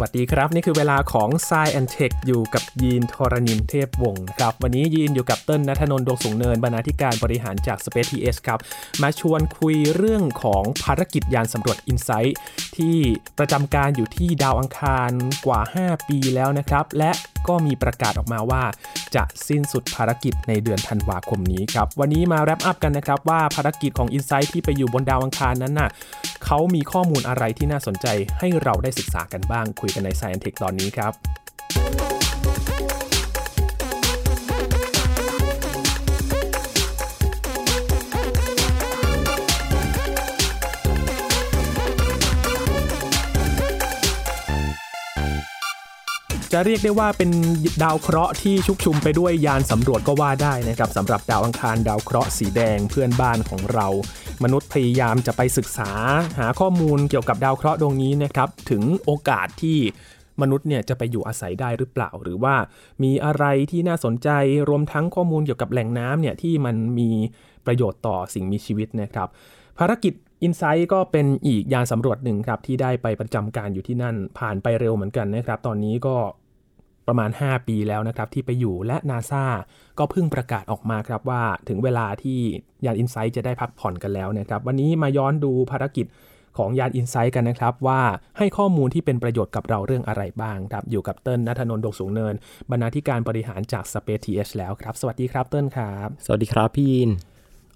วัสดีครับ นี่คือเวลาของ s ซแอนเทคอยู่กับยีนทรณินเทพวงศ์ครับ วันนี้ยีนอยู่กับเติ้ลนัทนนท์ดวงสูงเนินบรรณาธิการบริหารจาก Space TS ครับ มาชวนคุยเรื่องของภารกิจยานสำรวจ InSight ที่ประจำการอยู่ที่ดาวอังคารกว่า 5 ปีแล้วนะครับ และก็มีประกาศออกมาว่า จะสิ้นสุดภารกิจในเดือนธันวาคมนี้ครับ วันนี้มาแรปอัพกันนะครับว่าภารกิจของ InSight ที่ไปอยู่บนดาวอังคารนั้นน่ะ เขามีข้อมูลอะไรที่น่าสนใจให้เราได้ศึกษากันบ้างคุยกันใน Science Tech ตอนนี้ครับ จะเรียกได้ว่าเป็นดาวเคราะห์ที่ชุกชุมไปด้วยยานสำรวจก็ว่าได้นะครับสำหรับดาวอังคารดาวเคราะห์สีแดงเพื่อนบ้านของเรา มนุษย์พยายามจะไปศึกษาหาข้อมูลเกี่ยวกับดาวเคราะห์ดวงนี้นะครับถึงโอกาสที่มนุษย์เนี่ยจะไปอยู่อาศัยได้หรือเปล่า หรือว่ามีอะไรที่น่าสนใจรวมทั้งข้อมูลเกี่ยวกับแหล่งน้ำเนี่ยที่มันมีประโยชน์ต่อสิ่งมีชีวิตนะครับ ภารกิจ InSight ก็เป็นอีกยานสำรวจหนึ่งครับที่ได้ไปประจำการอยู่ที่นั่นผ่านไปเร็วเหมือนกันนะครับ ตอนนี้ก็ประมาณ 5 ปีแล้วนะครับที่ไปอยู่และ NASA ก็เพิ่งประกาศออกมาครับว่าถึงเวลาที่ยาน InSight จะได้พักผ่อนกันแล้วนะครับวันนี้มาย้อนดูภารกิจของยาน InSight กันนะครับ ว่าให้ข้อมูลที่เป็นประโยชน์กับเราเรื่องอะไรบ้างครับ อยู่กับเติ้ลนัทนนท์ดวงสูงเนิน บรรณาธิการบริหารจาก Space TH แล้วครับ สวัสดีครับเติ้ลครับ สวัสดีครับพี่ยิน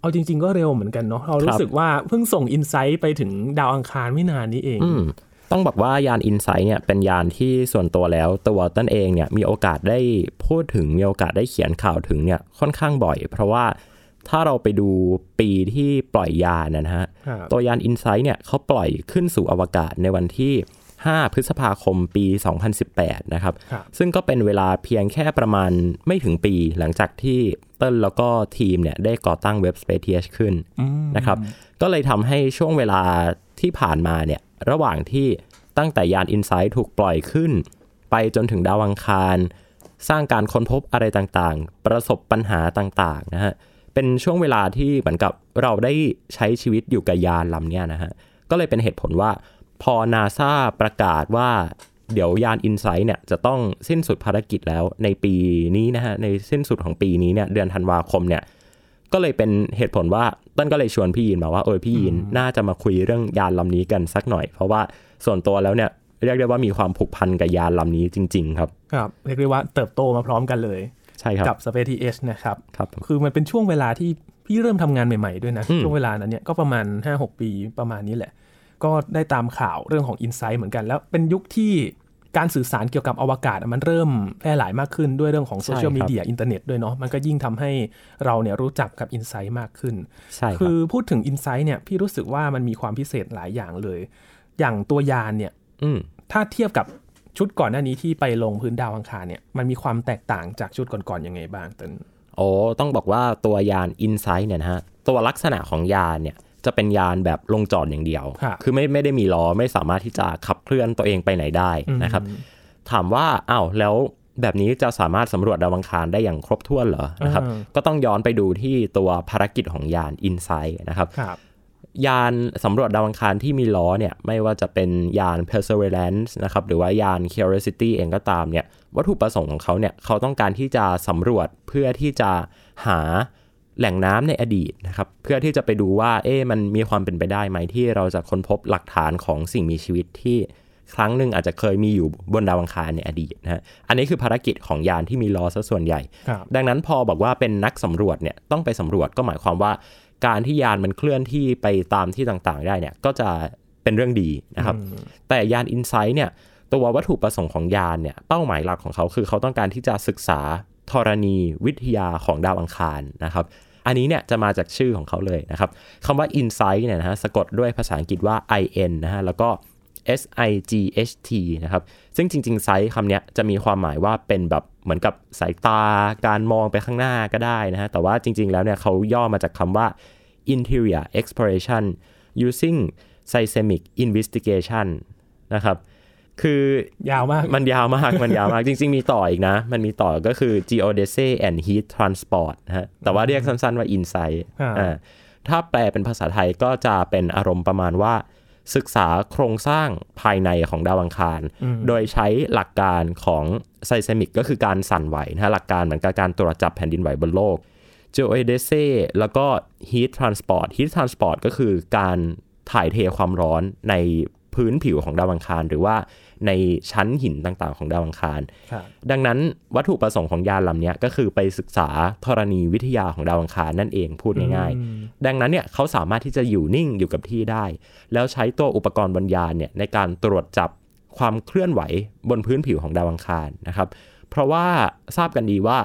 เอาจริง ๆ ก็เร็วเหมือนกันเนาะเรารู้สึกว่าเพิ่งส่ง InSight ไปถึงดาวอังคารไม่นานนี้เองอืมต้องบอกว่ายาน Insight เนี่ยเป็นยานที่ส่วนตัวแล้วตัวต้นเองเนี่ยมีโอกาสได้พูดถึงมีโอกาสได้เขียนข่าวถึงเนี่ยค่อนข้างบ่อย เพราะว่าถ้าเราไปดูปีที่ปล่อยยานนะฮะครับตัวยาน Insight เนี่ยเขาปล่อยขึ้นสู่อวกาศในวันที่ 5 พฤษภาคมปี 2018 นะครับครับ ซึ่งก็เป็นเวลาเพียงแค่ประมาณไม่ถึงปีหลังจากที่เติ้ลแล้วก็ทีมเนี่ยได้ก่อตั้งเว็บ Space TH ขึ้นนะครับ ก็เลยทำให้ช่วงเวลาที่ผ่านมาเนี่ย ระหว่างที่ตั้งแต่ยาน Insight ถูกปล่อยขึ้น ไปจนถึงดาวอังคาร สร้างการค้นพบอะไรต่างๆ ประสบปัญหาต่างๆนะฮะ เป็นช่วงเวลาที่เหมือนกับเราได้ใช้ชีวิตอยู่กับยานลำเนี้ยนะฮะ ก็เลยเป็นเหตุผลว่า พอนาซาประกาศว่าเดี๋ยวยาน Insight เนี่ยจะต้องสิ้นสุดภารกิจแล้วในปีนี้นะฮะในสิ้นสุดของปีนี้เนี่ยเดือนธันวาคมเนี่ยก็เลยเป็นเหตุผลว่าต้นก็เลยชวนพี่ยินมาว่าเออพี่ยินน่าจะมาคุยเรื่องยานลำนี้กันสักหน่อย เพราะว่าส่วนตัวแล้วเนี่ยเรียกได้ว่ามีความผูกพันกับยานลำนี้จริง ๆ ครับครับเรียกได้ว่าเติบโตมาพร้อมกันเลยใช่ครับกับ Space TH นะครับครับผมคือมันเป็นช่วงเวลาที่พี่เริ่มทำงานใหม่ๆด้วยนะอืมช่วงเวลานั้นเนี่ยก็ประมาณ 5-6 ปีประมาณนี้แหละ ก็ได้ตามข่าวเรื่องของ Insight เหมือนกัน แล้วเป็นยุคที่การสื่อสารเกี่ยวกับอวกาศอะมันเริ่มแพร่หลายมากขึ้นด้วยเรื่องของโซเชียลมีเดียอินเทอร์เน็ตด้วยเนาะมันก็ยิ่งทำให้เราเนี่ยรู้จักกับ Insight มากขึ้นใช่คคืรับอพูดถึง Insight เนี่ยพี่รู้สึกว่ามันมีความพิเศษหลายอย่างเลย อย่างตัวยานเนี่ยอืมถ้าเทียบกับชุดก่อนหน้านี้ที่ไปลงพื้นดาวอังคารเนี่ยมันมีความแตกต่างจากชุดก่อนๆยังไงบ้างเต้นโอ้ต้องบอกว่าตัวยาน Insight เนี่ยนะฮะตัวลักษณะของยานเนี่ย จะเป็นยานแบบลงจอดอย่างเดียวครับอไม่ไม่ได้มีล้อไม่สามารถที่จะขับเคลื่อนตัวเองไปไหนได้นะครับ ถามว่าอ้าวแล้วแบบนี้จะสามารถสำรวจดาวอังคารได้อย่างครบถ้วนเหรอนะครับอ่าก็ต้องย้อนไปดูที่ตัวภารกิจของยาน Insight นะครับครับยานสำรวจดาวอังคารที่มีล้อเนี่ยไม่ว่าจะเป็นยาน Perseverance นะครับหรือว่ายาน Curiosity เองก็ตามเนี่ยวัตถุประสงค์ของเขาเนี่ยเขาต้องการที่จะสำรวจเพื่อที่จะหา แหล่งน้ำในอดีตนะครับเพื่อที่จะไปดูว่าเอ๊ะมันมีความเป็นไปได้ไหมที่เราจะค้นพบหลักฐานของสิ่งมีชีวิตที่ครั้งหนึ่งอาจจะเคยมีอยู่บนดาวอังคารในอดีตนะฮะอันนี้คือภารกิจของยานที่มีล้อซะส่วนใหญ่ครับดังนั้นพอบอกว่าเป็นนักสำรวจเนี่ยต้องไปสำรวจก็หมายความว่า การที่ยานมันเคลื่อนที่ไปตามที่ต่างๆ ได้เนี่ยก็จะเป็นเรื่องดีนะครับ แต่ยาน Insight เนี่ยตัววัตถุประสงค์ของยานเนี่ยเป้าหมายหลักของเขาคือเขาต้องการที่จะศึกษาธรณีวิทยาของดาวอังคารนะครับ อันนี้เนี่ยจะมาจากชื่อของเขาเลยนะครับคำว่า Insight เนี่ยนะฮะสะกดด้วยภาษาอังกฤษว่า I N นะฮะแล้วก็ S I G H T นะครับ ซึ่งจริงๆ ไซต์คำนี้จะมีความหมายว่าเป็นแบบเหมือนกับสายตา การมองไปข้างหน้าก็ได้นะฮะ แต่ว่าจริงๆ แล้วเนี่ยเขาย่อมาจากคำว่า interior exploration using seismic investigation นะครับ คือยาวมาก มันยาวมาก มันยาวมาก จริง ๆ มีต่ออีกนะ มันมีต่อก็คือ geodesy and heat transport นะฮะ แต่ว่าเรียกสั้น ๆ ว่า insight อ่าอ่า ถ้าแปลเป็นภาษาไทยก็จะเป็นอารมณ์ประมาณว่า ศึกษาโครงสร้างภายในของดาวอังคาร โดยใช้หลักการของไซเซมิกก็คือการสั่นไหวนะฮะหลักการเหมือนกับการตรวจจับแผ่นดินไหวบนโลก g e o d e s i แล้วก็ heat transport heat transport ก็คือการถ่ายเทความร้อนใน พื้นผิวของดาวอังคาร หรือว่าในชั้นหินต่างๆ ของดาวอังคาร ดังนั้นวัตถุประสงค์ของยานลำนี้ก็คือไปศึกษาธรณีวิทยาของดาวอังคารนั่นเองพูดง่ายๆ ดังนั้นเนี่ยเขาสามารถที่จะอยู่นิ่งอยู่กับที่ได้ แล้วใช้ตัวอุปกรณ์บนยานเนี่ยในการตรวจจับความเคลื่อนไหวบนพื้นผิวของดาวอังคารนะครับ เพราะว่าทราบกันดีว่า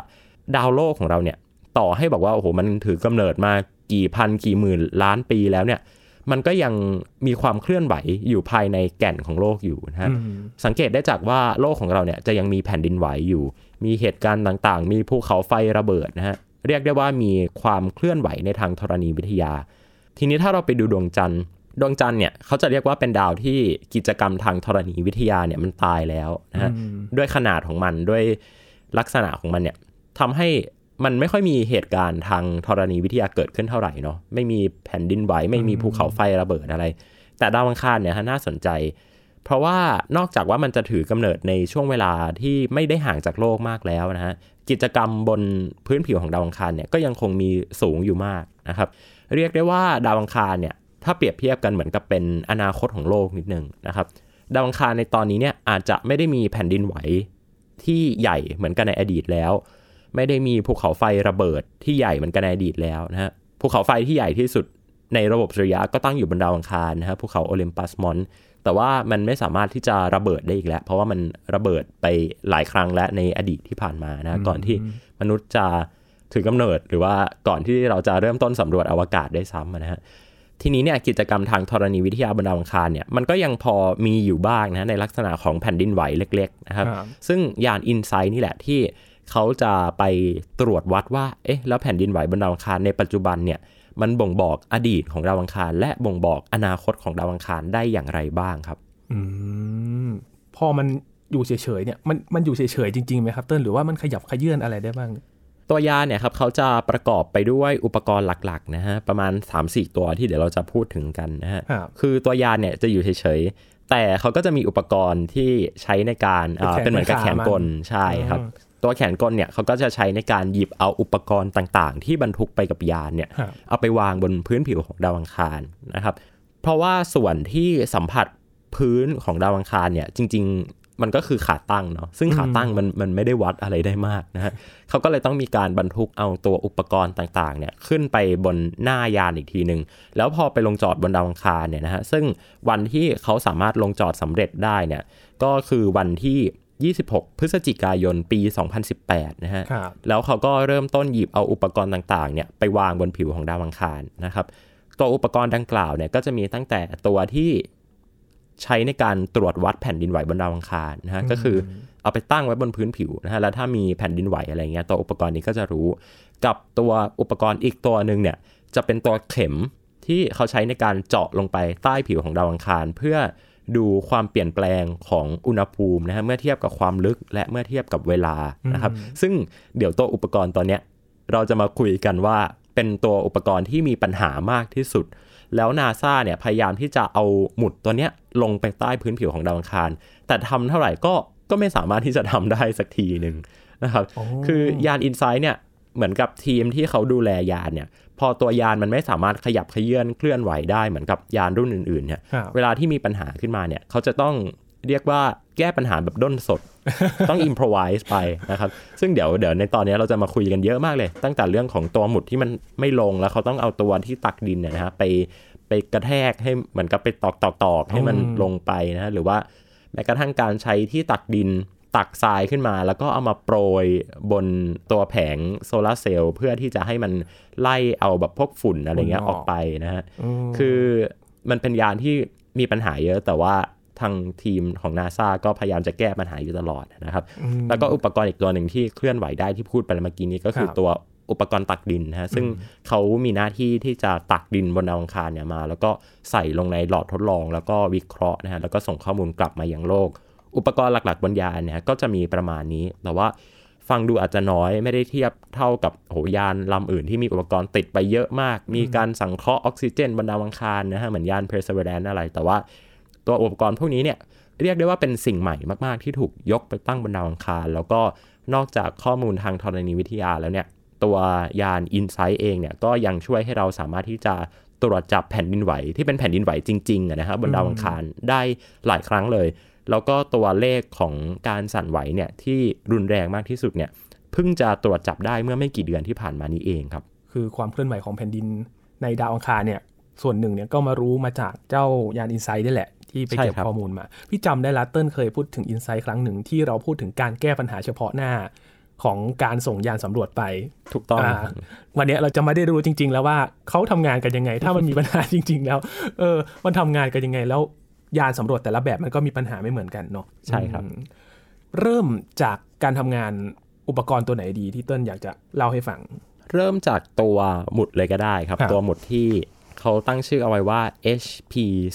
ดาวโลกของเราเนี่ยต่อให้บอกว่าโอ้โหมันถือกำเนิดมากี่พันกี่หมื่นล้านปีแล้วเนี่ย มันก็ยังมีความเคลื่อนไหวอยู่ภายในแก่นของโลกอยู่นะฮะสังเกตได้จากว่าโลกของเราเนี่ยจะยังมีแผ่นดินไหวอยู่ มีเหตุการณ์ต่างๆ มีภูเขาไฟระเบิดนะฮะเรียกได้ว่ามีความเคลื่อนไหวในทางธรณีวิทยา ทีนี้ถ้าเราไปดูดวงจันทร์ดวงจันทร์เนี่ยเขาจะเรียกว่าเป็นดาวที่กิจกรรมทางธรณีวิทยาเนี่ยมันตายแล้วนะฮะด้วยขนาดของมันด้วยลักษณะของมันเนี่ยทำให้ มันไม่ค่อยมีเหตุการณ์ทางธรณีวิทยาเกิดขึ้นเท่าไหร่เนาะไม่มีแผ่นดินไหวไม่มีภูเขาไฟระเบิดอะไร แต่ดาวอังคารเนี่ยน่าสนใจ เพราะว่านอกจากว่ามันจะถือกำเนิดในช่วงเวลาที่ไม่ได้ห่างจากโลกมากแล้วนะฮะกิจกรรมบนพื้นผิวของดาวอังคารเนี่ยก็ยังคงมีสูงอยู่มากนะครับเรียกได้ว่าดาวอังคารเนี่ยถ้าเปรียบเทียบกันเหมือนกับเป็นอนาคตของโลกนิดนึงนะครับดาวอังคารในตอนนี้เนี่ยอาจจะไม่ได้มีแผ่นดินไหวที่ใหญ่เหมือนกันในอดีตแล้ว ไม่ได้มีภูเขาไฟระเบิดที่ใหญ่เหมือนกันในอดีตแล้วนะฮะภูเขาไฟที่ใหญ่ที่สุดในระบบสุริยะก็ตั้งอยู่บนดาวอังคารนะฮะภูเขาโอลิมปัสมอนแต่ว่ามันไม่สามารถที่จะระเบิดได้อีกแล้ว เพราะว่ามันระเบิดไปหลายครั้งแล้วในอดีตที่ผ่านมานะก่อนที่มนุษย์จะถือกำเนิดหรือว่าก่อนที่เราจะเริ่มต้นสำรวจอวกาศได้ซ้ำนะฮะทีนี้เนี่ยกิจกรรมทางธรณีวิทยาบนดาวอังคารเนี่ยมันก็ยังพอมีอยู่บ้างนะในลักษณะของแผ่นดินไหวเล็กๆนะครับซึ่งยานอินไซต์นี่แหละที่ เขาจะไปตรวจวัดว่า เอ๊ะ แล้วแผ่นดินไหวบนดาวอังคารในปัจจุบันเนี่ย มันบ่งบอกอดีตของดาวอังคาร และบ่งบอกอนาคตของดาวอังคารได้อย่างไรบ้างครับ อืม พอมันอยู่เฉยๆเนี่ย มัน มันอยู่เฉยๆจริงๆไหมครับเติ้ลหรือว่ามันขยับขยื่นอะไรได้บ้าง ตัวยาเนี่ยครับเขาจะประกอบไปด้วยอุปกรณ์หลักๆนะฮะ ประมาณ 3-4 ตัวที่เดี๋ยวเราจะพูดถึงกันนะฮะ คือตัวยาเนี่ยจะอยู่เฉยๆแต่เขาก็จะมีอุปกรณ์ที่ใช้ในการเป็นเหมือนกับแขนกลใช่ครับ ตัวแขนกลเนี่ยเขาก็จะใช้ในการหยิบเอาอุปกรณ์ต่างๆ ที่บรรทุกไปกับยานเนี่ยเอาไปวางบนพื้นผิวของดาวอังคารนะครับ เพราะว่าส่วนที่สัมผัสพื้นของดาวอังคารเนี่ยจริง ๆ มันก็คือขาตั้งเนาะซึ่งขาตั้งมันมันไม่ได้วัดอะไรได้มากนะฮะเขาก็เลยต้องมีการบรรทุกเอาตัวอุปกรณ์ต่างๆเนี่ยขึ้นไปบนหน้ายานอีกทีหนึ่งแล้วพอไปลงจอดบนดาวอังคารเนี่ยนะฮะซึ่งวันที่เขาสามารถลงจอดสำเร็จได้เนี่ยก็คือวันที่ 26 พฤศจิกายนปี 2018 นะฮะ แล้วเขาก็เริ่มต้นหยิบเอาอุปกรณ์ต่างๆ เนี่ยไปวางบนผิวของดาวอังคารนะครับ ตัวอุปกรณ์ดังกล่าวเนี่ยก็จะมีตั้งแต่ตัวที่ใช้ในการตรวจวัดแผ่นดินไหวบนดาวอังคารนะฮะ ก็คือเอาไปตั้งไว้บนพื้นผิวนะฮะ แล้วถ้ามีแผ่นดินไหวอะไรเงี้ย ตัวอุปกรณ์นี้ก็จะรู้ กับตัวอุปกรณ์อีกตัวหนึ่งเนี่ยจะเป็นตัวเข็มที่เขาใช้ในการเจาะลงไปใต้ผิวของดาวอังคาร เพื่อ ดูความเปลี่ยนแปลงของอุณหภูมินะฮะเมื่อเทียบกับความลึกและเมื่อเทียบกับเวลานะครับ ซึ่งเดี๋ยวตัวอุปกรณ์ตอนเนี้ยเราจะมาคุยกันว่าเป็นตัวอุปกรณ์ที่มีปัญหามากที่สุด แล้วนาซาเนี่ยพยายามที่จะเอาหมุดตัวเนี้ยลงไปใต้พื้นผิวของดาวอังคาร แต่ทำเท่าไหร่ก็ก็ไม่สามารถที่จะทำได้สักทีหนึ่งนะครับ คือยานอินไซต์เนี่ยเหมือนกับทีมที่เขาดูแลยานเนี่ย พอตัวยานมันไม่สามารถขยับขยื่นเคลื่อนไหวได้เหมือนกับยานรุ่นอื่นๆเนี่ยเวลาที่มีปัญหาขึ้นมาเนี่ยเขาจะต้องเรียกว่าแก้ปัญหาแบบด้นสด ต้อง improvise ไปนะครับ ซึ่งเดี๋ยวเดี๋ยวในตอนนี้เราจะมาคุยกันเยอะมากเลย ตั้งแต่เรื่องของตัวหมุดที่มันไม่ลงแล้วเขาต้องเอาตัวที่ตักดินเนี่ยนะฮะไปไปกระแทกให้เหมือนกับไปตอกตอกตอกให้มันลงไปนะหรือว่าแม้กระทั่งการใช้ที่ตักดิน ตักทรายขึ้นมา แล้วก็เอามาโปรยบนตัวแผงโซลาเซลล์เพื่อที่จะให้มันไล่เอาแบบพวกฝุ่นอะไรเงี้ยออกไปนะฮะคือมันเป็นยานที่มีปัญหาเยอะแต่ว่าทางทีมของนาซาก็พยายามจะแก้ปัญหาอยู่ตลอดนะครับ แล้วก็อุปกรณ์อีกตัวหนึ่งที่เคลื่อนไหวได้ที่พูดไปเมื่อกี้นี้ก็คือตัวอุปกรณ์ตักดินนะฮะซึ่งเขามีหน้าที่ที่จะตักดินบนดาวอังคารเนี่ยมา แล้วก็ใส่ลงในหลอดทดลอง แล้วก็วิเคราะห์นะฮะแล้วก็ส่งข้อมูลกลับมายังโลก อุปกรณ์หลักๆ บนยานเนี่ยก็จะมีประมาณนี้ แต่ว่าฟังดูอาจจะน้อยไม่ได้เทียบเท่ากับโหยานลำอื่นที่มีอุปกรณ์ติดไปเยอะมาก มีการสังเคราะห์ออกซิเจนบนดาวอังคารนะฮะเหมือนยาน Perseverance อะไร แต่ว่าตัวอุปกรณ์พวกนี้เนี่ยเรียกได้ว่าเป็นสิ่งใหม่มากๆ ที่ถูกยกไปตั้งบนดาวอังคาร แล้วก็นอกจากข้อมูลทางธรณีวิทยาแล้วเนี่ยตัวยาน InSight เองเนี่ยก็ยังช่วยให้เราสามารถที่จะตรวจจับแผ่นดินไหวที่เป็นแผ่นดินไหวจริงๆนะครับบนดาวอังคารได้หลายครั้งเลย แล้วก็ตัวเลขของการสั่นไหวเนี่ยที่รุนแรงมากที่สุดเนี่ยเพิ่งจะตรวจจับได้เมื่อไม่กี่เดือนที่ผ่านมานี้เองครับ คือความเคลื่อนไหวของแผ่นดินในดาวอังคารเนี่ยส่วนหนึ่งเนี่ยก็มารู้มาจากเจ้ายานอินไซด์นี่แหละที่ไปเก็บใช่ครับข้อมูลมา พี่จำได้ละเติ้ลเคยพูดถึงอินไซด์ครั้งหนึ่งที่เราพูดถึงการแก้ปัญหาเฉพาะหน้าของการส่งยานสำรวจไป ถูกต้องอ่าวันเนี้ยเราจะไม่ได้รู้จริง ๆ แล้วว่าเขาทำงานกันยังไง ถ้ามันมีปัญหาจริง ๆ แล้ว เออ มันทำงานกันยังไงแล้ว ยานสำรวจแต่ละแบบมันก็มีปัญหาไม่เหมือนกันเนาะใช่ครับอืมเริ่มจากการทำงานอุปกรณ์ตัวไหนดีที่เติ้ลอยากจะเล่าให้ฟัง เริ่มจากตัวหมุดเลยก็ได้ครับครับ ตัวหมุดที่เขาตั้งชื่อเอาไว้ว่า HP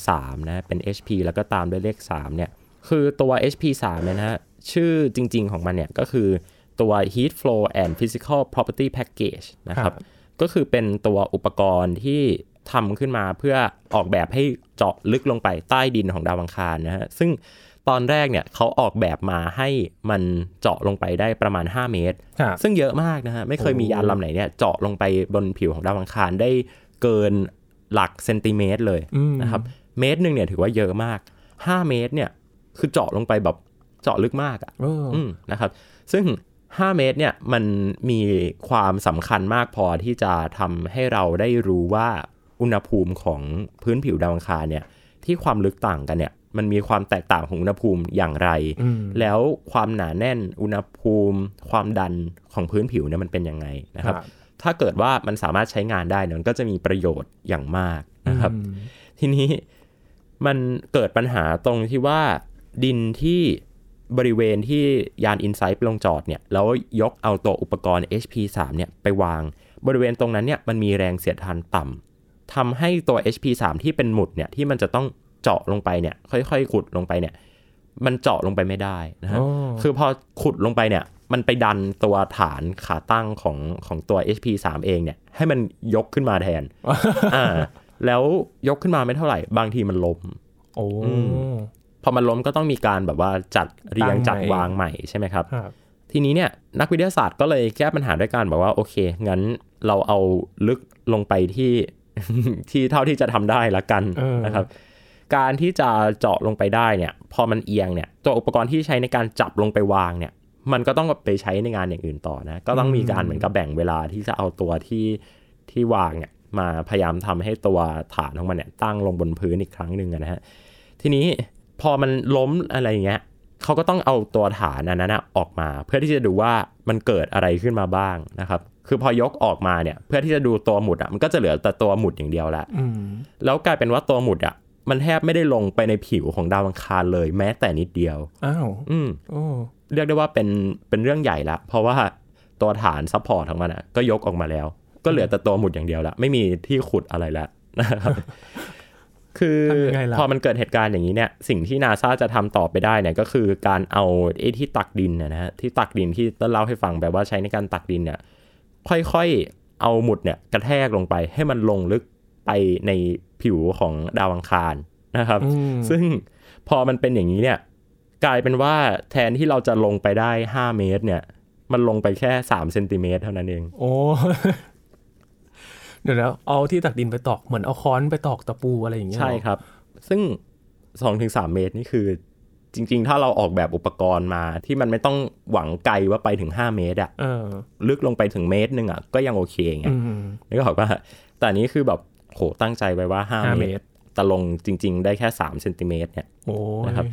3นะเป็น HP แล้วก็ตามด้วยเลข3เนี่ยคือตัว HP 3เนี่ยนะฮะชื่อจริง ๆของมันเนี่ยก็คือตัว Heat Flow and Physical Property Package นะครับ ก็คือเป็นตัวอุปกรณ์ที่ ทำขึ้นมาเพื่อออกแบบให้เจาะลึกลงไปใต้ดินของดาวอังคารนะฮะซึ่งตอนแรกเนี่ยเขาออกแบบมาให้มันเจาะลงไปได้ประมาณ 5 เมตรครับซึ่งเยอะมากนะฮะไม่เคยมียานลำไหนเนี่ยเจาะลงไปบนผิวของดาวอังคารได้เกินหลักเซนติเมตรเลยอืมนะครับเมตรหนึ่งเนี่ยถือว่าเยอะมาก 5 เมตรเนี่ยคือเจาะลงไปแบบเจาะลึกมากอะเอออืมนะครับ ซึ่ง 5 เมตรเนี่ยมันมีความสำคัญมากพอที่จะทำให้เราได้รู้ว่า อุณหภูมิของพื้นผิวดาวอังคารเนี่ยที่ความลึกต่างกันเนี่ยมันมีความแตกต่างของอุณหภูมิอย่างไรอืมแล้วความหนาแน่นอุณหภูมิ ความดันของพื้นผิวเนี่ยมันเป็นยังไงนะครับครับ ถ้าเกิดว่ามันสามารถใช้งานได้เนี่ยมันก็จะมีประโยชน์อย่างมากนะครับอืมทีนี้มันเกิดปัญหาตรงที่ว่าดินที่บริเวณที่ยาน Insight ไปลงจอดเนี่ยแล้วยกเอาตัวอุปกรณ์ HP3 เนี่ยไปวาง บริเวณตรงนั้นเนี่ยมันมีแรงเสียดทานต่ำ ทำให้ตัว HP3 ที่เป็นหมุดเนี่ยที่มันจะต้องเจาะลงไปเนี่ย ค่อยๆขุดลงไปเนี่ย มันเจาะลงไปไม่ได้นะฮะอ๋อคือพอขุดลงไปเนี่ย มันไปดันตัวฐานขาตั้งของของตัว HP3 เองเนี่ย ให้มันยกขึ้นมาแทนอ่าแล้วยกขึ้นมาไม่เท่าไหร่ บางทีมันล้มโอ้อืมพอมันล้มก็ต้องมีการแบบว่าจัดเรียงตั้งใหม่จัดวางใหม่ใช่ไหมครับครับ ทีนี้เนี่ยนักวิทยาศาสตร์ก็เลยแก้ปัญหาด้วยการบอกว่าโอเค งั้นเราเอาลึกลงไปที่ ที่เท่าที่จะทำได้ละกันเออนะครับ การที่จะเจาะลงไปได้เนี่ย พอมันเอียงเนี่ยตัวอุปกรณ์ที่ใช้ในการจับลงไปวางเนี่ย มันก็ต้องไปใช้ในงานอย่างอื่นต่อนะ ก็ต้องมีการเหมือนกับแบ่งเวลาที่จะเอาตัวที่ที่วางเนี่ยมาพยายามทำให้ตัวฐานของมันเนี่ยตั้งลงบนพื้นอีกครั้งหนึ่งอะนะฮะทีนี้พอมันล้มอะไรอย่างเงี้ย เขาก็ต้องเอาตัวฐานอันนั้นนะออกมา เพื่อที่จะดูว่ามันเกิดอะไรขึ้นมาบ้างนะครับ คือพอยกออกมาเนี่ย เพื่อที่จะดูตัวหมุดอะมันก็จะเหลือแต่ตัวหมุดอย่างเดียวละอืมแล้วกลายเป็นว่าตัวหมุดอะมันแทบไม่ได้ลงไปในผิวของดาวอังคารเลยแม้แต่นิดเดียว อ้าว อืมโอ้เรียกได้ว่าเป็นเป็นเรื่องใหญ่ละ เพราะว่าตัวฐาน support ของมันอะก็ยกออกมาแล้ว ก็เหลือแต่ตัวหมุดอย่างเดียวละ ไม่มีที่ขุดอะไรแล้วนะครับ คือทำยังไงล่ะพอมันเกิดเหตุการณ์อย่างนี้เนี่ยสิ่งที่นาซาจะทำต่อไปได้เนี่ยก็คือการเอาไอ้ที่ตักดินเนยนะฮะที่ตักดินที่ต้นเล่าให้ฟังแบบว่าใช้ในการตักดินเนี่ยค่อยๆเอาหมุดเนี่ยกระแทกลงไปให้มันลงลึกไปในผิวของดาวอังคารนะครับอืมซึ่งพอมันเป็นอย่างนี้เนี่ยกลายเป็นว่าแทนที่เราจะลงไปได้ 5 เมตรเนี่ย มันลงไปแค่ 3 เซนติเมตรเท่านั้นเอง โอ้ เดี๋ยวนะเอาที่ตักดินไปตอกเหมือนเอาค้อนไปตอกตะปูอะไรอย่างเงี้ยเหรอใช่ครับ ซึ่ง2-3เมตรนี่คือ จริง ๆ ถ้าเราออกแบบอุปกรณ์มาที่มันไม่ต้องหวังไกลว่าไปถึง5เมตรอะเออลึกลงไปถึงเมตรหนึงอะก็ยังโอเคไงอืมนึกออกว่าแต่อันนี้คือแบบโหตั้งใจไว้ว่าห้า5เมเมตตรรแต่ลงจริง ๆ ได้แค่3เซนติเมตรเนี่ยโอ้ยนะครับ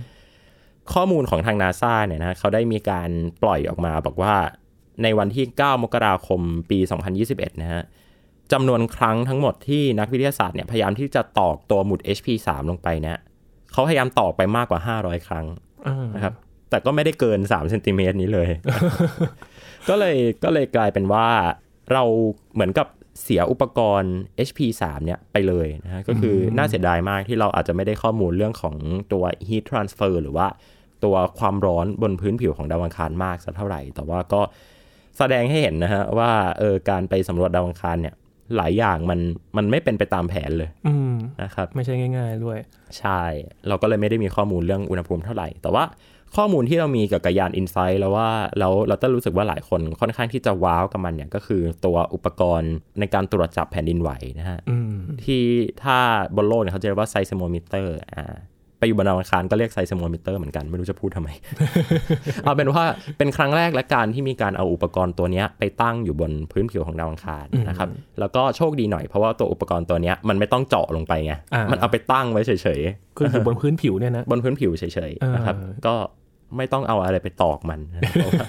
ข้อมูลของทางนาซาเนี่ยนะเขาได้มีการปล่อยออกมาบอกว่าในวันที่ 9 มกราคมปี 2021 นะฮะ จำนวนครั้งทั้งหมดที่นักวิทยาศาสตร์เนี่ยพยายามที่จะตอกตัวหมุด HP3 ลงไปเนี่ยเขาพยายามตอกไปมากกว่า 500 ครั้งนะครับ แต่ก็ไม่ได้เกิน3เซนติเมตรนี้เลย ก็เลยก็เลยกลายเป็นว่าเราเหมือนกับเสียอุปกรณ์ HP3 เนี่ยไปเลยนะฮะก็คือน่าเสียดายมากที่เราอาจจะไม่ได้ข้อมูลเรื่องของตัว heat transfer หรือว่าตัวความร้อนบนพื้นผิวของดาวอังคารมากสักเท่าไหร่ แต่ว่าก็แสดงให้เห็นนะฮะว่าเออการไปสำรวจดาวอังคารเนี่ย หลายอย่างมันมันไม่เป็นไปตามแผนเลยอืมนะครับ ไม่ใช่ง่าย ๆด้วย ใช่ เราก็เลยไม่ได้มีข้อมูลเรื่องอุณหภูมิเท่าไหร่ แต่ว่าข้อมูลที่เรามีเกี่ยวกับยาน InSight แล้วว่าแล้วเราต้องรู้สึกว่าหลายคนค่อนข้างที่จะ wow กับมันเนี่ยก็คือตัวอุปกรณ์ในการตรวจจับแผ่นดินไหวนะฮะอืมที่ถ้าบนโลกเนี่ยเขาจะเรียกว่า seismometer อ่า ไปอยู่บนดาวอังคารก็เรียก seismometer เหมือนกันไม่รู้จะพูดทำไม เอาเป็นว่าเป็นครั้งแรกและการที่มีการเอาอุปกรณ์ตัวเนี้ยไปตั้งอยู่บนพื้นผิวของดาวอังคารนะครับ แล้วก็โชคดีหน่อยเพราะว่าตัวอุปกรณ์ตัวเนี้ยมันไม่ต้องเจาะลงไปไงอ่ามัมันเอาไปตั้งไว้เฉยคืออยู่บนพื้นผิวเนี่ยนะๆบนพื้นผิวเฉยอ่าๆนะครับ ก็ไม่ต้องเอาอะไรไปตอกมันเพราะว่า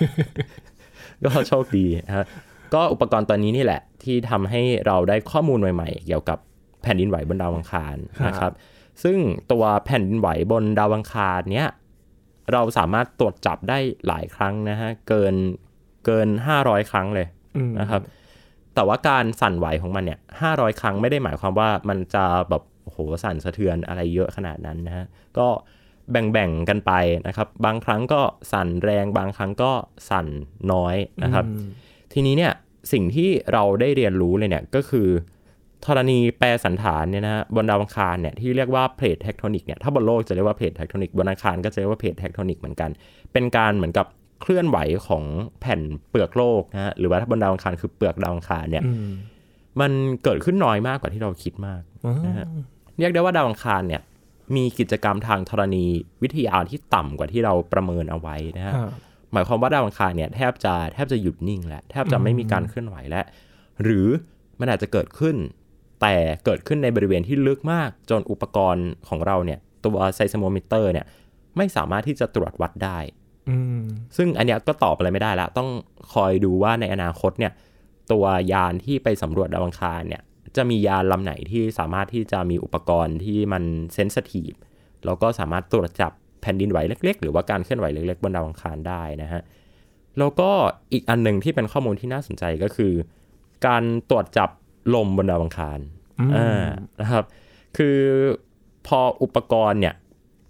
ก็โชคดีนะครับก็อุปกรณ์ตัวนี้นี่แหละ ที่ทำให้เราได้ข้อมูลใหม่ ๆ เกี่ยวกับแผ่นดินไหวบนดาวอังคารนะครับ ซึ่งตัวแผ่นดินไหวบนดาวอังคารเนี้ยเราสามารถตรวจจับได้หลายครั้งนะฮะเกินเกิน 500 ครั้งเลยอืมนะครับแต่ว่าการสั่นไหวของมันเนี่ย500ครั้งไม่ได้หมายความว่ามันจะแบบโอ้โหสั่นสะเทือนอะไรเยอะขนาดนั้นนะฮะก็แบ่งๆกันไปนะครับ บางครั้งก็สั่นแรง บางครั้งก็สั่นน้อยนะครับอืมทีนี้เนี่ยสิ่งที่เราได้เรียนรู้เลยเนี่ยก็คือ ธรณีแปรสันฐานเนี่ยนะฮะบนดาวอังคารเนี่ยที่เรียกว่า plate tectonic เนี่ยถ้าบนโลกจะเรียกว่า plate tectonic บนอังคารก็จะเรียกว่า plate tectonic เหมือนกัน เป็นการเหมือนกับเคลื่อนไหวของแผ่นเปลือกโลกนะฮะหรือว่าถ้าบนดาวอังคารคือเปลือกดาวอังคารเนี่ยอืมมันเกิดขึ้นน้อยมากกว่าที่เราคิดมากอ๋อนะฮะเรียกได้ว่าดาวอังคารเนี่ยมีกิจกรรมทางธรณีวิทยาที่ต่ำกว่าที่เราประเมินเอาไว้นะฮะอ่าหมายความว่าดาวอังคารเนี่ยแทบจะแทบจะหยุดนิ่งแล้วแทบจะไม่มีการเคลื่อนไหวแล้วหรือมันอาจจะเกิดขึ้น แต่เกิดขึ้นในบริเวณที่ลึกมากจนอุปกรณ์ของเราเนี่ยตัว seismometer เนี่ยไม่สามารถที่จะตรวจวัดได้อืมซึ่งอันเนี้ยก็ตอบอะไรไม่ได้ละต้องคอยดูว่าในอนาคตเนี่ยตัวยานที่ไปสำรวจดาวอังคารเนี่ยจะมียานลำไหนที่สามารถที่จะมีอุปกรณ์ที่มัน sensitive แล้วก็สามารถตรวจจับแผ่นดินไหวเล็ก ๆ หรือว่าการเคลื่อนไหวเล็ก ๆ บนดาวอังคารได้นะฮะแล้วก็อีกอันหนึ่งที่เป็นข้อมูลที่น่าสนใจก็คือ การตรวจจับลมบนดาวอังคาร อืมอ่านะครับ คือพออุปกรณ์เนี่ย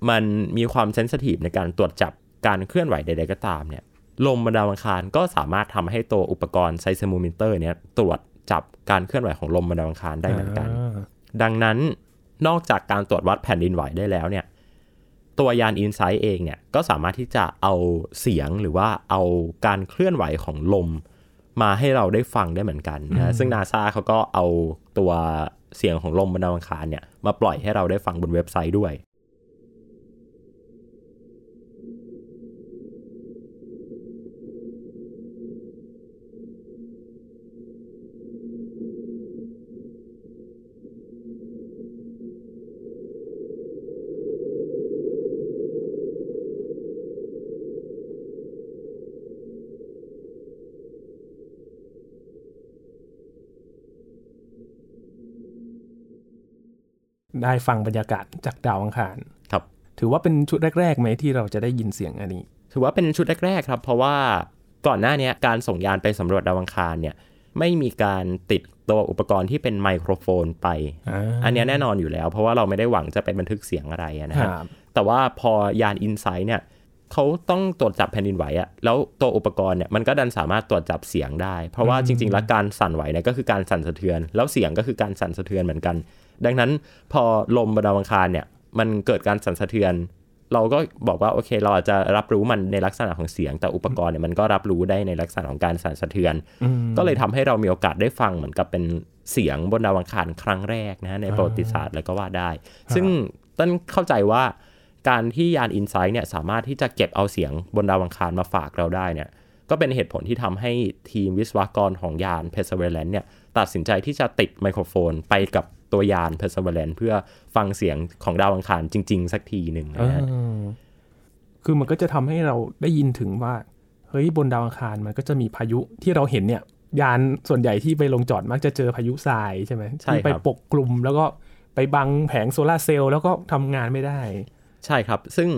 มันมีความ sensitive ในการตรวจจับการเคลื่อนไหวใดๆก็ตามเนี่ย ลมบนดาวอังคารก็สามารถทำให้ตัวอุปกรณ์ seismometer เนี่ยตรวจจับการเคลื่อนไหวของลมบนดาวอังคารได้เหมือนกันอ่าดังนั้นนอกจากการตรวจวัดแผ่นดินไหวได้แล้วเนี่ย ตัวยาน Insight เองเนี่ยก็สามารถที่จะเอาเสียงหรือว่าเอาการเคลื่อนไหวของลมมาให้เราได้ฟังได้เหมือนกันนะซึ่งนาซาเขาก็เอาตัว เสียงของลมบนดาวอังคารเนี่ยมาปล่อยให้เราได้ฟังบนเว็บไซต์ด้วย ได้ฟังบรรยากาศจากดาวอังคารครับ ถือว่าเป็นชุดแรกๆไหมที่เราจะได้ยินเสียงอันนี้ ถือว่าเป็นชุดแรกๆ ครับ เพราะว่าก่อนหน้าเนี้ยการส่งยานไปสำรวจดาวอังคารเนี่ยไม่มีการติดตัวอุปกรณ์ที่เป็นไมโครโฟนไปอ่าอันเนี้ยแน่นอนอยู่แล้ว เพราะว่าเราไม่ได้หวังจะไปบันทึกเสียงอะไรอะนะคฮะรับแต่ว่าพอยาน i n s i ซ h t เนี่ยเขาต้องตรวจจับแผ่นดินไหวอะแล้วตัวอุปกรณ์เนี่ยมันก็ดันสามารถตรวจจับเสียงได้ เพราะว่าจริง ๆ แล้วการสั่นไหวเนี่ยก็คือการสั่นสะเทือน แล้วเสียงก็คือการสั่นสะเทือนเหมือนกัน ดังนั้นพอลมบนดาวอังคารเนี่ยมันเกิดการสั่นสะเทือน เราก็บอกว่าโอเค เราอาจจะรับรู้มันในลักษณะของเสียง แต่อุปกรณ์เนี่ยมันก็รับรู้ได้ในลักษณะของการสั่นสะเทือน ก็เลยทำให้เรามีโอกาสได้ฟังเหมือนกับเป็นเสียงบนดาวอังคารครั้งแรกนะฮะในประวัติศาสตร์แล้วก็ว่าได้ ซึ่งต้นเข้าใจว่าการที่ยาน Insight เนี่ยสามารถที่จะเก็บเอาเสียงบนดาวอังคารมาฝากเราได้เนี่ยก็เป็นเหตุผลที่ทำให้ทีมวิศวกรของยาน Perseverance เนี่ยตัดสินใจที่จะติดไมโครโฟนไปกับ ตัวยาน Perseverance เพื่อฟังเสียงของดาวอังคารจริง ๆ สักทีหนึ่งนะฮะเออคือมันก็จะทำให้เราได้ยินถึงว่า เฮ้ยบนดาวอังคารมันก็จะมีพายุที่เราเห็นเนี่ย ยานส่วนใหญ่ที่ไปลงจอดมักจะเจอพายุทรายใช่ไหมใช่ที่ไปครับปกคลุมแล้วก็ไปบังแผงโซลาร์เซลล์แล้วก็ทำงานไม่ได้ ใช่ครับ ซึ่ง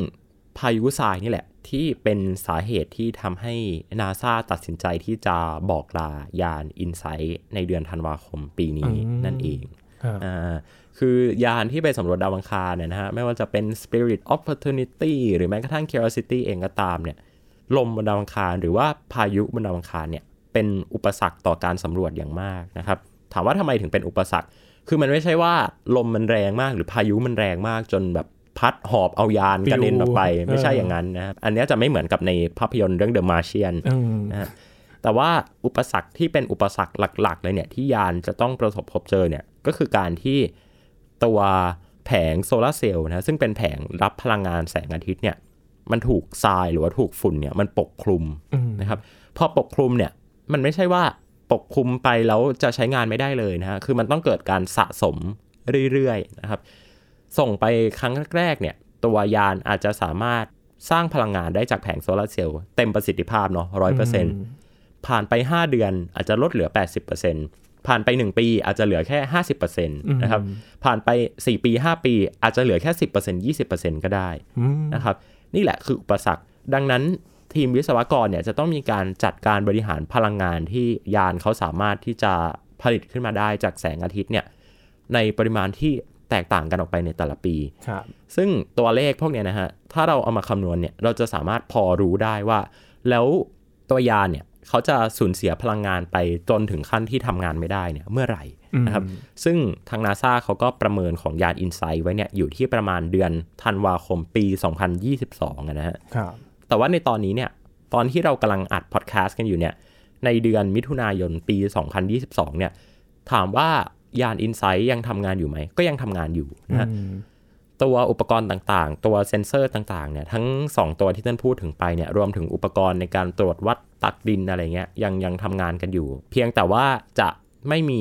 พายุทรายนี่แหละ ที่เป็นสาเหตุที่ทำให้นาซาตัดสินใจที่จะบอกลายาน Insight ในเดือนธันวาคมปีนี้อืมนั่นเอง อ่าคือยานที่ไปสำรวจดาวอังคารเนี่ยนะฮะไม่ว่าจะเป็น Spirit Opportunity หรือแม้กระทั่ง Curiosity เองก็ตามเนี่ยลมบนดาวอังคารหรือว่าพายุบนดาวอังคารเนี่ยเป็นอุปสรรคต่อการสำรวจอย่างมากนะครับ ถามว่าทำไมถึงเป็นอุปสรรค คือมันไม่ใช่ว่าลมมันแรงมาก หรือพายุมันแรงมากจนแบบพัดหอบเอายานกระเด็นออกไป ไม่ใช่อย่างนั้นนะครับอันนี้จะไม่เหมือนกับในภาพยนตร์เรื่อง The Martian นะฮะแต่ว่าอุปสรรคที่เป็นอุปสรรคหลัก ๆ เลยเนี่ยที่ยานจะต้องประสบพบเจอเนี่ย ก็คือการที่ตัวแผงโซลาเซลล์นะซึ่งเป็นแผงรับพลังงานแสงอาทิตย์เนี่ยมันถูกทรายหรือว่าถูกฝุ่นเนี่ยมันปกคลุมนะครับพอปกคลุมเนี่ยมันไม่ใช่ว่าปกคลุมไปแล้วจะใช้งานไม่ได้เลยนะฮะคือมันต้องเกิดการสะสมเรื่อยๆนะครับ ส่งไปครั้งแรกๆเนี่ยตัวยานอาจจะสามารถสร้างพลังงานได้จากแผงโซลาเซลล์เต็มประสิทธิภาพเนาะร้อยเปอร์เซ็นต์ผ่านไป 5 เดือนอาจจะลดเหลือ 80% ผ่านไป 1 ปีอาจจะเหลือแค่ 50%นะครับ ผ่านไป 4 ปี 5 ปี อาจจะเหลือแค่ 10% 20%ก็ได้นะครับ นี่แหละคืออุปสรรค ดังนั้นทีมวิศวกรเนี่ยจะต้องมีการจัดการบริหารพลังงานที่ยานเขาสามารถที่จะผลิตขึ้นมาได้จากแสงอาทิตย์เนี่ยในปริมาณที่แตกต่างกันออกไปในแต่ละปี ซึ่งตัวเลขพวกเนี้ยนะฮะ ถ้าเราเอามาคำนวณเนี่ย เราจะสามารถพอรู้ได้ว่า แล้วตัวยานเนี่ย เขาจะสูญเสียพลังงานไปจนถึงขั้นที่ทำงานไม่ได้เนี่ยเมื่อไหร่นะครับซึ่งทางนาซาเขาก็ประเมินของยานอินไซต์ไว้เนี่ยอยู่ที่ประมาณเดือนธันวาคมปี 2022นะฮะแต่ว่าในตอนนี้เนี่ยตอนที่เรากำลังอัดพอดแคสต์กันอยู่เนี่ยในเดือนมิถุนายนปี 2022เนี่ยถามว่ายานอินไซต์ยังทำงานอยู่ไหม ก็ยังทำงานอยู่นะ ตัวอุปกรณ์ต่างๆ ตัวเซ็นเซอร์ต่างๆเนี่ยทั้ง 2 ตัวที่ท่านพูดถึงไปเนี่ยรวมถึงอุปกรณ์ในการตรวจวัดตักดินอะไรเงี้ยยังยังทำงานกันอยู่ เพียงแต่ว่าจะไม่มี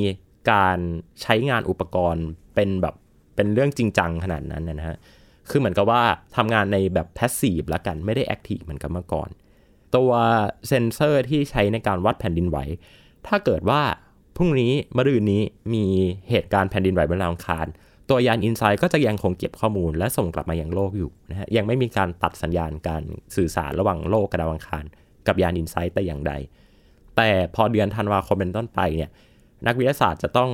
การใช้งานอุปกรณ์เป็นแบบเป็นเรื่องจริงจังขนาดนั้นนะฮะคือเหมือนกับว่าทำงานในแบบ passive ละกันไม่ได้ active เหมือนกับเมื่อก่อน ตัวเซนเซอร์ที่ใช้ในการวัดแผ่นดินไหว ถ้าเกิดว่าพรุ่งนี้มะรืนนี้มีเหตุการณ์แผ่นดินไหวบนดาวอังคาร ตัวยาน InSight ก็จะยังคงเก็บข้อมูลและส่งกลับมายังโลกอยู่นะฮะยังไม่มีการตัดสัญญาณการสื่อสารระหว่างโลกกับดาวอังคาร กับยาน InSight แต่อย่างใด แต่พอเดือนธันวาคมเป็นต้นไปเนี่ยนักวิทยาศาสตร์จะต้อง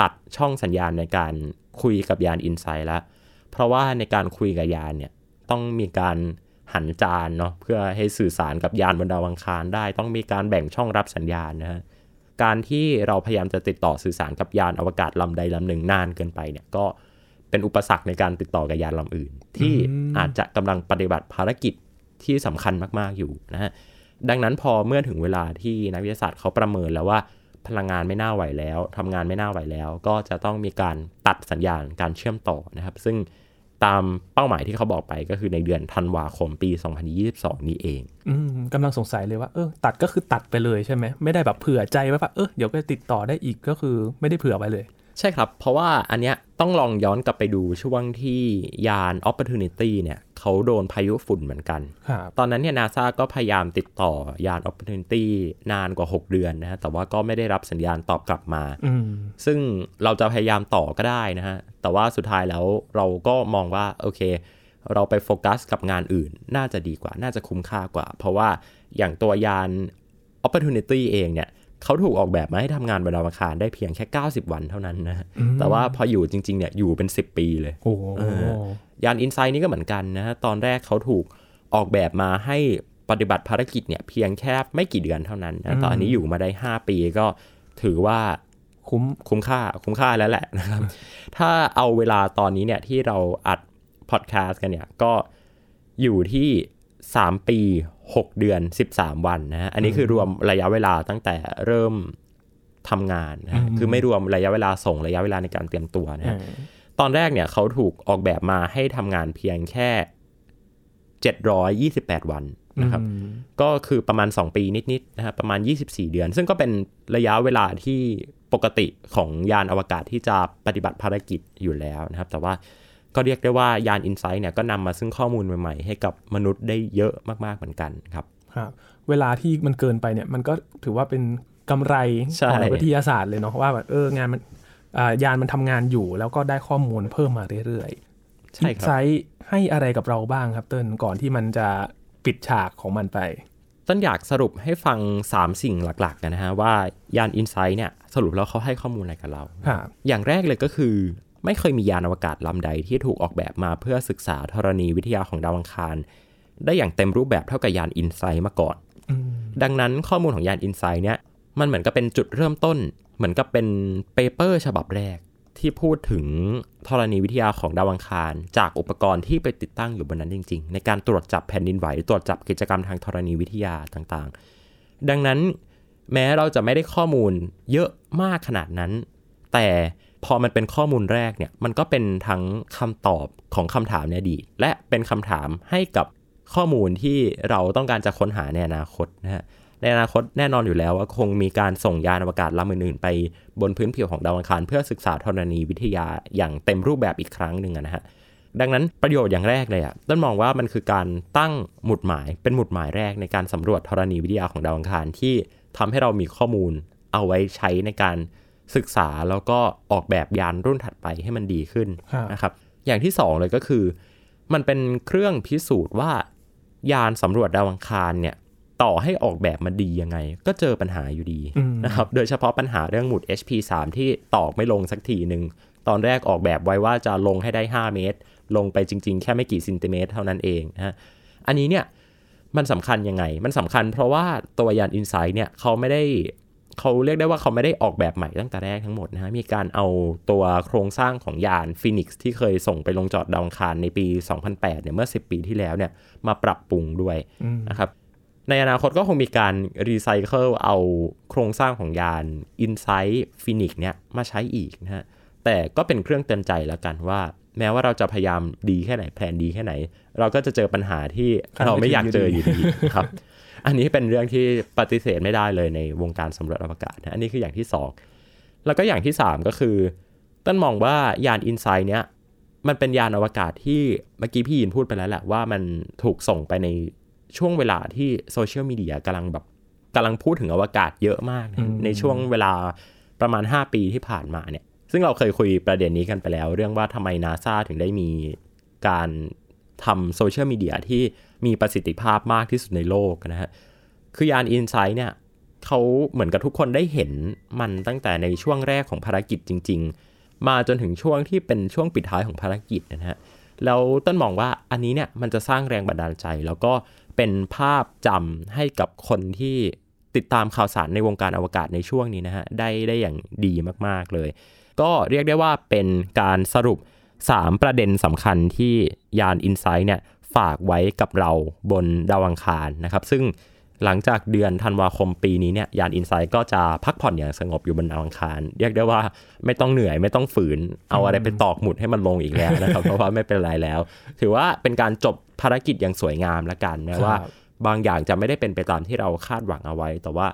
ตัดช่องสัญญาณในการคุยกับยานอินไซด์แล้วเพราะว่าในการคุยกับยานเนี่ยต้องมีการหันจานเนาะเพื่อให้สื่อสารกับยานบนดาวอังคารได้ ต้องมีการแบ่งช่องรับสัญญาณนะฮะ การที่เราพยายามจะติดต่อสื่อสารกับยานอวกาศลำใดลำหนึ่งนานเกินไปเนี่ยก็เป็นอุปสรรคในการติดต่อกับยานลำอื่น ที่อาจจะกำลังปฏิบัติภารกิจที่สำคัญมาก ๆ อยู่นะฮะดังนั้นพอเมื่อถึงเวลาที่นักวิทยาศาสตร์เขาประเมินแล้วว่าพลังงานไม่น่าไหวแล้วทำงานไม่น่าไหวแล้ว ก็จะต้องมีการตัดสัญญาณการเชื่อมต่อนะครับ ซึ่ง ตามเป้าหมายที่เขาบอกไปก็คือในเดือนธันวาคมปี 2022 นี้เองอืมกำลังสงสัยเลยว่าเออตัดก็คือตัดไปเลยใช่ไหมไม่ได้แบบเผื่อใจไว้ว่าเออเดี๋ยวก็ติดต่อได้อีกก็คือไม่ได้เผื่อไว้เลย ใช่ครับ เพราะว่าอันเนี้ยต้องลองย้อนกลับไปดูช่วงที่ยาน Opportunity เนี่ย เขาโดนพายุฝุ่นเหมือนกัน ตอนนั้นเนี่ยนาซาก็พยายามติดต่อยาน Opportunity นานกว่า 6 เดือนนะฮะ แต่ว่าก็ไม่ได้รับสัญญาณตอบกลับมา ซึ่งเราจะพยายามต่อก็ได้นะฮะ แต่ว่าสุดท้ายแล้วเราก็มองว่า โอเค เราไปโฟกัสกับงานอื่น น่าจะดีกว่า น่าจะคุ้มค่ากว่า เพราะว่าอย่างตัวยาน Opportunity เองเนี่ย เขาถูกออกแบบมาให้ทำงานบนดาวอังคารได้เพียงแค่ 90 วันเท่านั้นนะแต่ว่าพออยู่จริงๆเนี่ยอยู่เป็น 10 ปีเลยยานอินไซน์นี่ก็เหมือนกันนะตอนแรกเขาถูกออกแบบมาให้ปฏิบัติภารกิจเนี่ยเพียงแค่ไม่กี่เดือนเท่านั้นนะตอนนี้อยู่มาได้ 5 ปีก็ถือว่าคุ้มคุ้มค่าคุ้มค่าแล้วแหละนะครับ ถ้าเอาเวลาตอนนี้เนี่ยที่เราอัดพอดแคสต์กันเนี่ยก็อยู่ที่ 3 ปี 6 เดือน 13 วันนะฮะอันนี้คือรวมระยะเวลาตั้งแต่เริ่มทำงานนะคือไม่รวมระยะเวลาส่งระยะเวลาในการเตรียมตัวนะฮะตอนแรกเนี่ยเขาถูกออกแบบมาให้ทำงานเพียงแค่ 728 วันนะครับก็คือประมาณ 2 ปีนิดๆนะครับประมาณ 24 เดือน ซึ่งก็เป็นระยะเวลาที่ปกติของยานอวกาศที่จะปฏิบัติภารกิจอยู่แล้วนะครับ แต่ว่า ก็เรียกได้ว่ายานอินไซต์เนี่ยก็นำมาซึ่งข้อมูลใหม่ๆ ให้กับมนุษย์ได้เยอะมากๆเหมือนกันครับครับเวลาที่มันเกินไปเนี่ยมันก็ถือว่าเป็นกำไรของวิทยาศาสตร์เลยเนาะว่าแบบเอองานมันยานมันทำงานอยู่ แล้วก็ได้ข้อมูลเพิ่มมาเรื่อยๆอินไซต์ให้อะไรกับเราบ้างครับเติ้ลก่อนที่มันจะปิดฉากของมันไปต้นอยากสรุปให้ฟัง 3 สิ่งหลักๆกันนะฮะ ว่ายานอินไซต์เนี่ยสรุปแล้วเขาให้ข้อมูลอะไรกับเรา อย่างแรกเลยก็คือ ไม่เคยมียานอวกาศลำใดที่ถูกออกแบบมาเพื่อศึกษาธรณีวิทยาของดาวอังคาร ได้อย่างเต็มรูปแบบเท่ากับยานอินไซต์มาก่อน ดังนั้นข้อมูลของยานอินไซต์เนี่ยมันเหมือนกับเป็นจุดเริ่มต้น เหมือนกับเป็นเปเปอร์ฉบับแรกที่พูดถึงธรณีวิทยาของดาวอังคาร จากอุปกรณ์ที่ไปติดตั้งอยู่บนนั้นจริง ๆ ในการตรวจจับแผ่นดินไหวตรวจจับกิจกรรมทางธรณีวิทยาต่างๆ ดังนั้นแม้เราจะไม่ได้ข้อมูลเยอะมากขนาดนั้น แต่ พอมันเป็นข้อมูลแรกเนี่ยมันก็เป็นทั้งคำตอบของคำถามในอดีตและเป็นคำถามให้กับข้อมูลที่เราต้องการจะค้นหาในอนาคตนะฮะในอนาคตแน่นอนอยู่แล้วว่าคงมีการส่งยานอวกาศลำอื่นๆ ไปบนพื้นผิวของดาวอังคาร เพื่อศึกษาธรณีวิทยาอย่างเต็มรูปแบบอีกครั้งหนึ่งนะฮะดังนั้นประโยชน์อย่างแรกเลยอะต้นมองว่ามันคือการตั้งหมุดหมายเป็นหมุดหมายแรกในการสำรวจธรณีวิทยาของดาวอังคารที่ทำให้เรามีข้อมูลเอาไว้ใช้ในการ ศึกษาแล้วก็ออกแบบยานรุ่นถัดไปให้มันดีขึ้นนะครับ อย่างที่2เลยก็คือ มันเป็นเครื่องพิสูจน์ว่ายานสำรวจดาวอังคารเนี่ยต่อให้ออกแบบมาดียังไง ก็เจอปัญหาอยู่ดีนะครับ โดยเฉพาะปัญหาเรื่องหมุด HP3 ที่ตอกไม่ลงสักทีหนึ่ง ตอนแรกออกแบบไว้ว่าจะลงให้ได้ 5 เมตร ลงไปจริง ๆ แค่ไม่กี่ซนติเมตรเท่านั้นเองนะอันนี้เนี่ยมันสำคัญยังไง มันสำคัญเพราะว่าตัวยาน Insight เนี่ยเขาไม่ได้ เขาเรียกได้ว่าเขาไม่ได้ออกแบบใหม่ตั้งแต่แรกทั้งหมดนะฮะ มีการเอาตัวโครงสร้างของยาน Phoenix ที่เคยส่งไปลงจอดดาวอังคารในปี 2008 เนี่ยเมื่อ 10 ปีที่แล้วเนี่ยมาปรับปรุงด้วยนะครับ ในอนาคตก็คงมีการรีไซเคิลเอาโครงสร้างของยาน Insight Phoenix เนี่ยมาใช้อีกนะฮะ แต่ก็เป็นเครื่องเตือนใจแล้วกันว่า แม้ว่าเราจะพยายามดีแค่ไหนแผนดีแค่ไหน เราก็จะเจอปัญหาที่เราไม่อยากเจออยู่ดีครับ อันนี้เป็นเรื่องที่ปฏิเสธไม่ได้เลยในวงการสำรวจอวกาศนะอันนี้คืออย่างที่ 2 แล้วก็อย่างที่ 3 ก็คือต้นมองว่ายาน Insight เนี้ยมันเป็นยานอวกาศที่เมื่อกี้พี่ยินพูดไปแล้วแหละว่ามันถูกส่งไปในช่วงเวลาที่โซเชียลมีเดียกำลังแบบกำลังพูดถึงอวกาศเยอะมากในช่วงเวลาประมาณ 5 ปีที่ผ่านมาเนี่ย ซึ่งเราเคยคุยประเด็นนี้กันไปแล้ว เรื่องว่าทำไมนาซาถึงได้มีการ ทำโซเชียลมีเดียที่มีประสิทธิภาพมากที่สุดในโลกนะฮะ คือยานอินไซต์เนี่ยเขาเหมือนกับทุกคนได้เห็นมันตั้งแต่ในช่วงแรกของภารกิจจริง ๆ มาจนถึงช่วงที่เป็นช่วงปิดท้ายของภารกิจนะฮะ แล้วต้นมองว่าอันนี้เนี่ยมันจะสร้างแรงบันดาลใจ แล้วก็เป็นภาพจำให้กับคนที่ติดตามข่าวสารในวงการอวกาศในช่วงนี้นะฮะ ได้ได้อย่างดีมากๆเลย ก็เรียกได้ว่าเป็นการสรุป 3 ประเด็นสำคัญที่ยาน i n s i ซต์เนี่ยฝากไว้กับเราบนดาวังคารนะครับ ซึ่งหลังจากเดือนธันวาคมปีนี้เนี่ยยานอินไซต์ก็จะพักผ่อนอย่างสงบอยู่บนดาวอังคาร เรียกได้ว่าไม่ต้องเหนื่อยไม่ต้องฝืน เอาอะไรไปตอกหมุดให้มันลงอีกแล้วนะครับ เพราะว่าไม่เป็นไรแล้ว ถือว่าเป็นการจบภารกิจอย่างสวยงามละกันแม้ว่า บางอย่างจะไม่ได้เป็นไปตามที่เราคาดหวังเอาไว้ แต่ว่า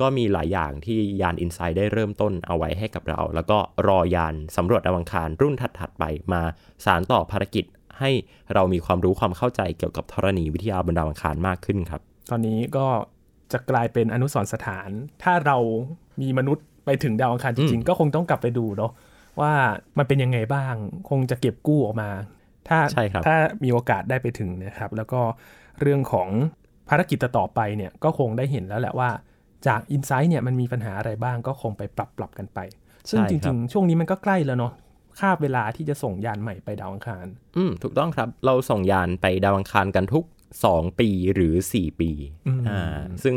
ก็มีหลายอย่างที่ยานอินไซด์ได้เริ่มต้นเอาไว้ให้กับเรา แล้วก็รอยานสำรวจดาวอังคารรุ่นถัดๆไปมาสารต่อภารกิจให้เรามีความรู้ความเข้าใจเกี่ยวกับธรณีวิทยาบนดาวอังคารมากขึ้นครับ ตอนนี้ก็จะกลายเป็นอนุสรสถาน ถ้าเรามีมนุษย์ไปถึงดาวอังคารจริงๆ ก็คงต้องกลับไปดูเนาะว่ามันเป็นยังไงบ้าง คงจะเก็บกู้ออกมา ถ้าถ้ามีโอกาสได้ไปถึงนะครับ แล้วก็เรื่องของภารกิจต่อไปเนี่ยก็คงได้เห็นแล้วแหละว่า จากอินไซต์เนี่ยมันมีปัญหาอะไรบ้างก็คงไปปรับปรับกันไป ซึ่งจริง ๆ ช่วงนี้มันก็ใกล้แล้วเนาะคาบเวลาที่จะส่งยานใหม่ไปดาวอังคาร อืม ถูกต้องครับ เราส่งยานไปดาวอังคารกันทุก 2 ปีหรือ 4 ปีอ่าซึ่ง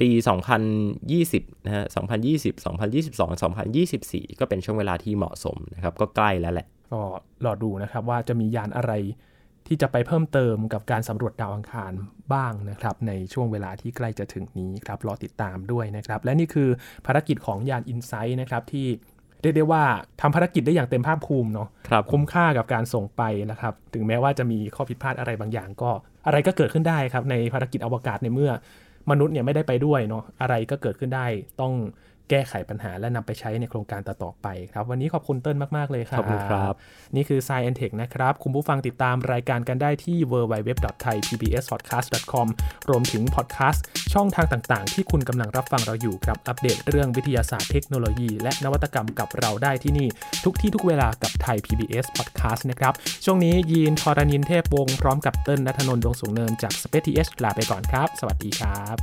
ปี 2020 นะฮะ 2020 2022 2024 ก็เป็นช่วงเวลาที่เหมาะสมนะครับ ก็ใกล้แล้วแหละ ก็รอดูนะครับว่าจะมียานอะไร ที่จะไปเพิ่มเติมกับการสำรวจดาวอังคารบ้างนะครับ ในช่วงเวลาที่ใกล้จะถึงนี้ครับรอติดตามด้วยนะครับ และนี่คือภารกิจของยาน i n s i ซต์นะครับที่เรียกได้ว่าทำภารกิจได้อย่างเต็มภาคภูมิเนาะคุ้มค่ากับการส่งไปนะครับ ถึงแม้ว่าจะมีข้อผิดพลาดอะไรบางอย่างก็ อะไรก็เกิดขึ้นได้ครับ ในภารกิจอวกาศในเมื่อ มนุษย์เนี่ยไม่ได้ไปด้วยเนาะอะไรก็เกิดขึ้นได้ต้อง แก้ไขปัญหาและนำไปใช้ในโครงการต่อๆไปครับ วันนี้ขอบคุณเติ้ลมาก ๆ เลยครับ ขอบคุณครับ นี่คือ Science Tech นะครับ คุณผู้ฟังติดตามรายการกันได้ที่ www.thaipbspodcast.com รวมถึงพอดแคสต์ช่องทางต่างๆ ที่คุณกำลังรับฟังเราอยู่ครับ อัปเดตเรื่องวิทยาศาสตร์เทคโนโลยี และนวัตกรรมกับเราได้ที่นี่ ทุกที่ทุกเวลากับไทย PBS Podcast นะครับ ช่วงนี้ยีนทรณินเทพวงศ์พร้อมกับเติ้ลนัทนนท์ดวงสูงเนินจาก Space TH ลาไปก่อนครับ สวัสดีครับ